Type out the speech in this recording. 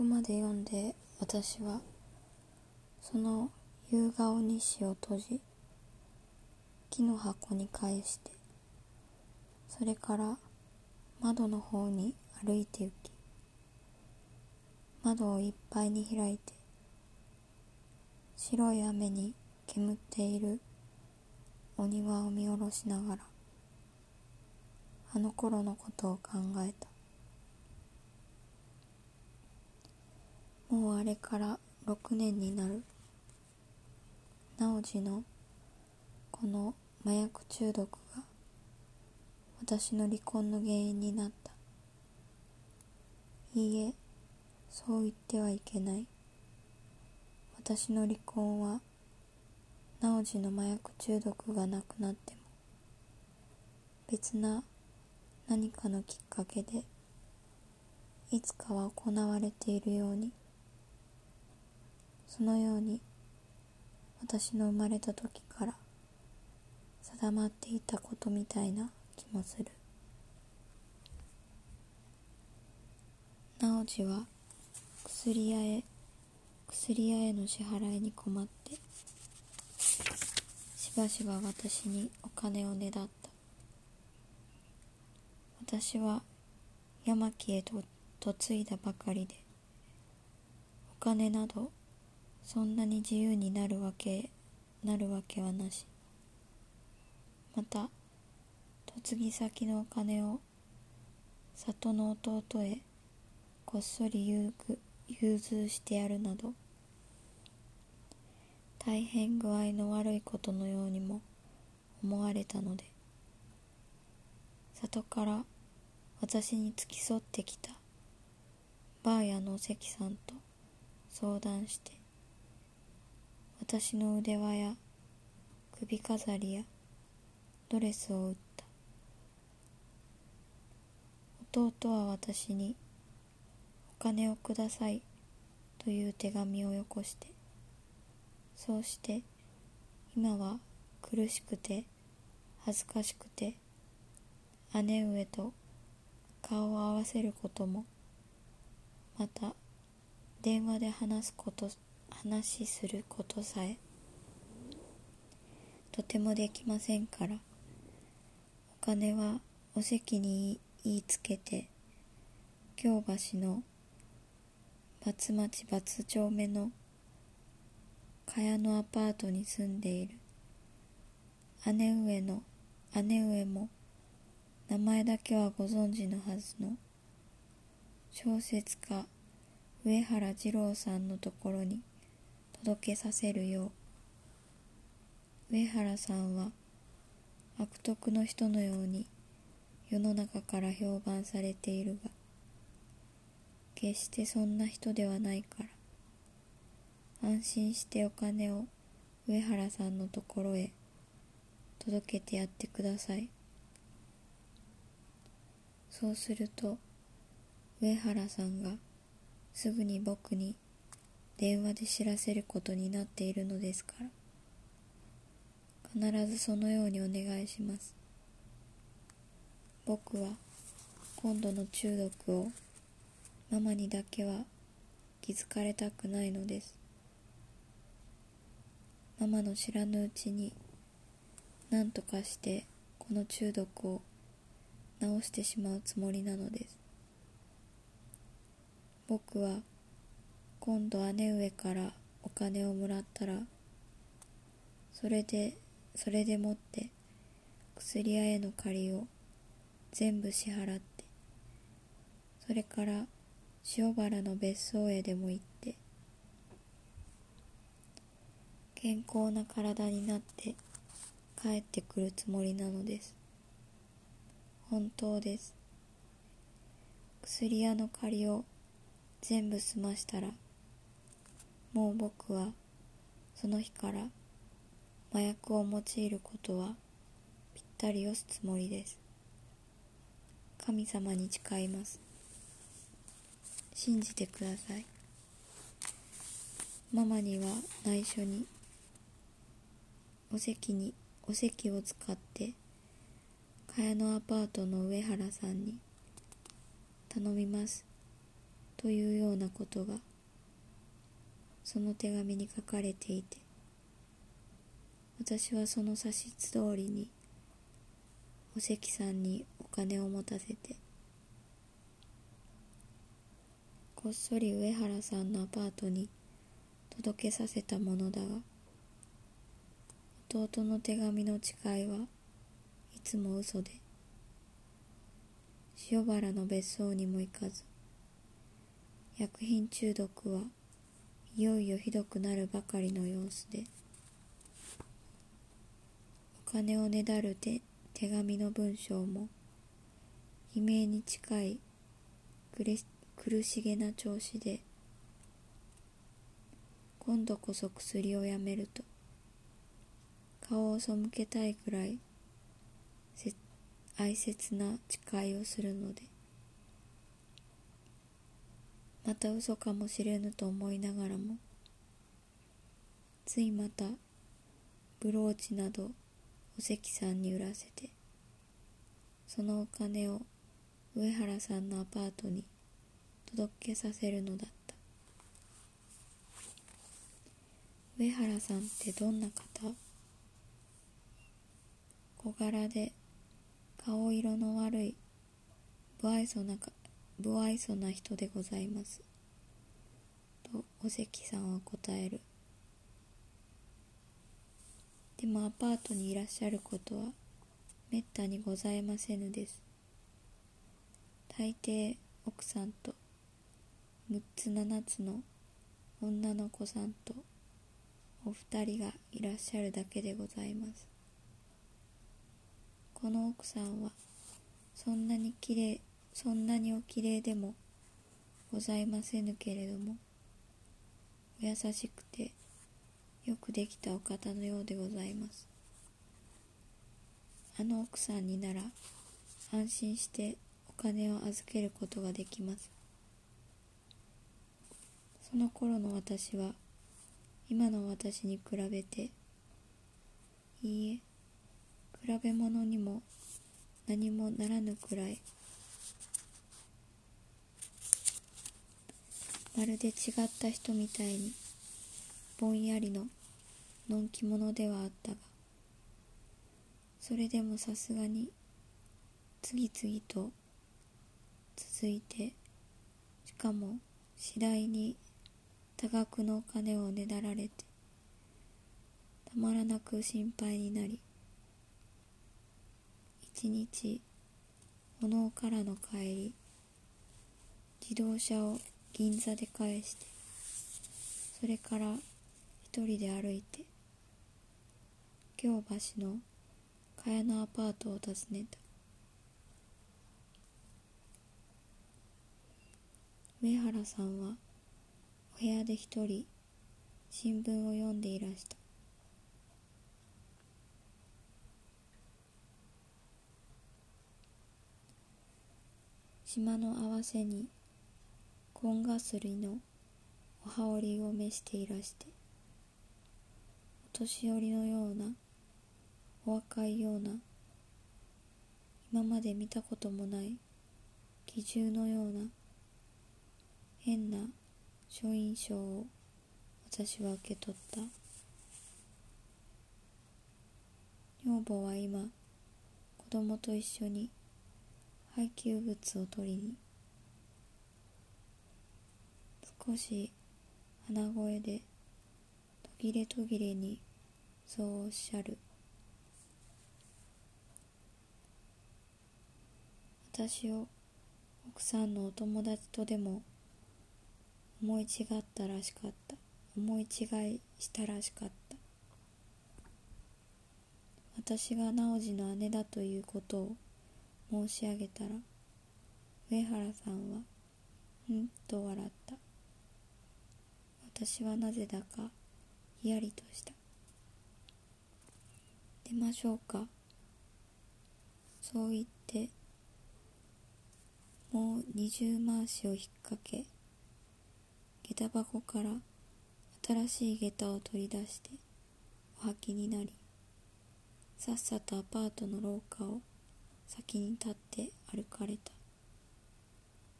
こまで読んで私はその夕顔日誌を閉じ木の箱に返してそれから窓の方に歩いて行き窓をいっぱいに開いて白い雨に煙っているお庭を見下ろしながらあの頃のことを考えた。もうあれから6年になる。直次のこの麻薬中毒が私の離婚の原因になった。いいえそう言ってはいけない。私の離婚は直次の麻薬中毒がなくなっても別な何かのきっかけでいつかは行われているようにそのように私の生まれた時から定まっていたことみたいな気もする。直次は薬屋へ薬屋への支払いに困ってしばしば私にお金をねだった。私は山木へと嫁いだばかりでお金などそんなに自由になるわけなるわけはなし。また嫁ぎ先のお金を里の弟へこっそり融通してやるなど大変具合の悪いことのようにも思われたので里から私に付き添ってきたバーヤの関さんと相談して私の腕輪や首飾りやドレスを売った。弟は私にお金をくださいという手紙をよこして。そうして今は苦しくて恥ずかしくて姉上と顔を合わせることもまた電話で話すこと話することさえとてもできませんから。お金はお席に言いつけて京橋の松町松丁目の茅のアパートに住んでいる。姉上の姉上も名前だけはご存知のはずの小説家上原二郎さんのところに届けさせるよう。上原さんは悪徳の人のように世の中から評判されているが決してそんな人ではないから安心してお金を上原さんのところへ届けてやってください。そうすると上原さんがすぐに僕に電話で知らせることになっているのですから。必ずそのようにお願いします。僕は今度の中毒をママにだけは気づかれたくないのです。ママの知らぬうちに何とかしてこの中毒を治してしまうつもりなのです。僕は今度姉上からお金をもらったらそれでそれでもって薬屋への借りを全部支払ってそれから塩原の別荘へでも行って健康な体になって帰ってくるつもりなのです。本当です。薬屋の借りを全部済ましたらもう僕はその日から麻薬を用いることはぴったり押すつもりです。神様に誓います。信じてください。ママには内緒にお席にお席を使って茅野アパートの上原さんに頼みます。というようなことがその手紙に書かれていて私はその指図通りにお関さんにお金を持たせてこっそり上原さんのアパートに届けさせたものだが弟の手紙の誓いはいつも嘘で塩原の別荘にも行かず薬品中毒はいよいよひどくなるばかりの様子でお金をねだる手手紙の文章も悲鳴に近い苦しげな調子で今度こそ薬をやめると顔を背けたいくらい哀切な誓いをするのでまた嘘かもしれぬと思いながらもついまたブローチなどお関さんに売らせてそのお金を上原さんのアパートに届けさせるのだった。上原さんってどんな方？小柄で顔色の悪い不愛想な不愛想な人でございます。とお関さんは答える。でもアパートにいらっしゃることはめったにございませぬです。大抵奥さんと6つ7つの女の子さんとお二人がいらっしゃるだけでございます。この奥さんはそんなにきれいそんなにおきれいでもございませぬけれどもお優しくてよくできたお方のようでございます。あの奥さんになら安心してお金を預けることができます。その頃の私は今の私に比べていいえ比べ物にも何もならぬくらいまるで違った人みたいにぼんやりののんき者ではあったがそれでもさすがに次々と続いてしかも次第に多額のお金をねだられてたまらなく心配になり一日炎からの帰り自動車を銀座で返してそれから一人で歩いて京橋の茅野アパートを訪ねた。上原さんはお部屋で一人新聞を読んでいらした。島の合わせに紺がすりのお羽織を召していらしてお年寄りのようなお若いような今まで見たこともない奇獣のような変な書印章を私は受け取った。女房は今子供と一緒に配給物を取りに少し鼻声で途切れ途切れにそうおっしゃる。私を奥さんのお友達とでも思い違ったらしかった。思い違いしたらしかった。私が直次の姉だということを申し上げたら上原さんは「ん?」と笑った。私はなぜだかひやりとした。出ましょうか。そう言ってもう二重回しを引っ掛け下駄箱から新しい下駄を取り出してお履きになりさっさとアパートの廊下を先に立って歩かれた。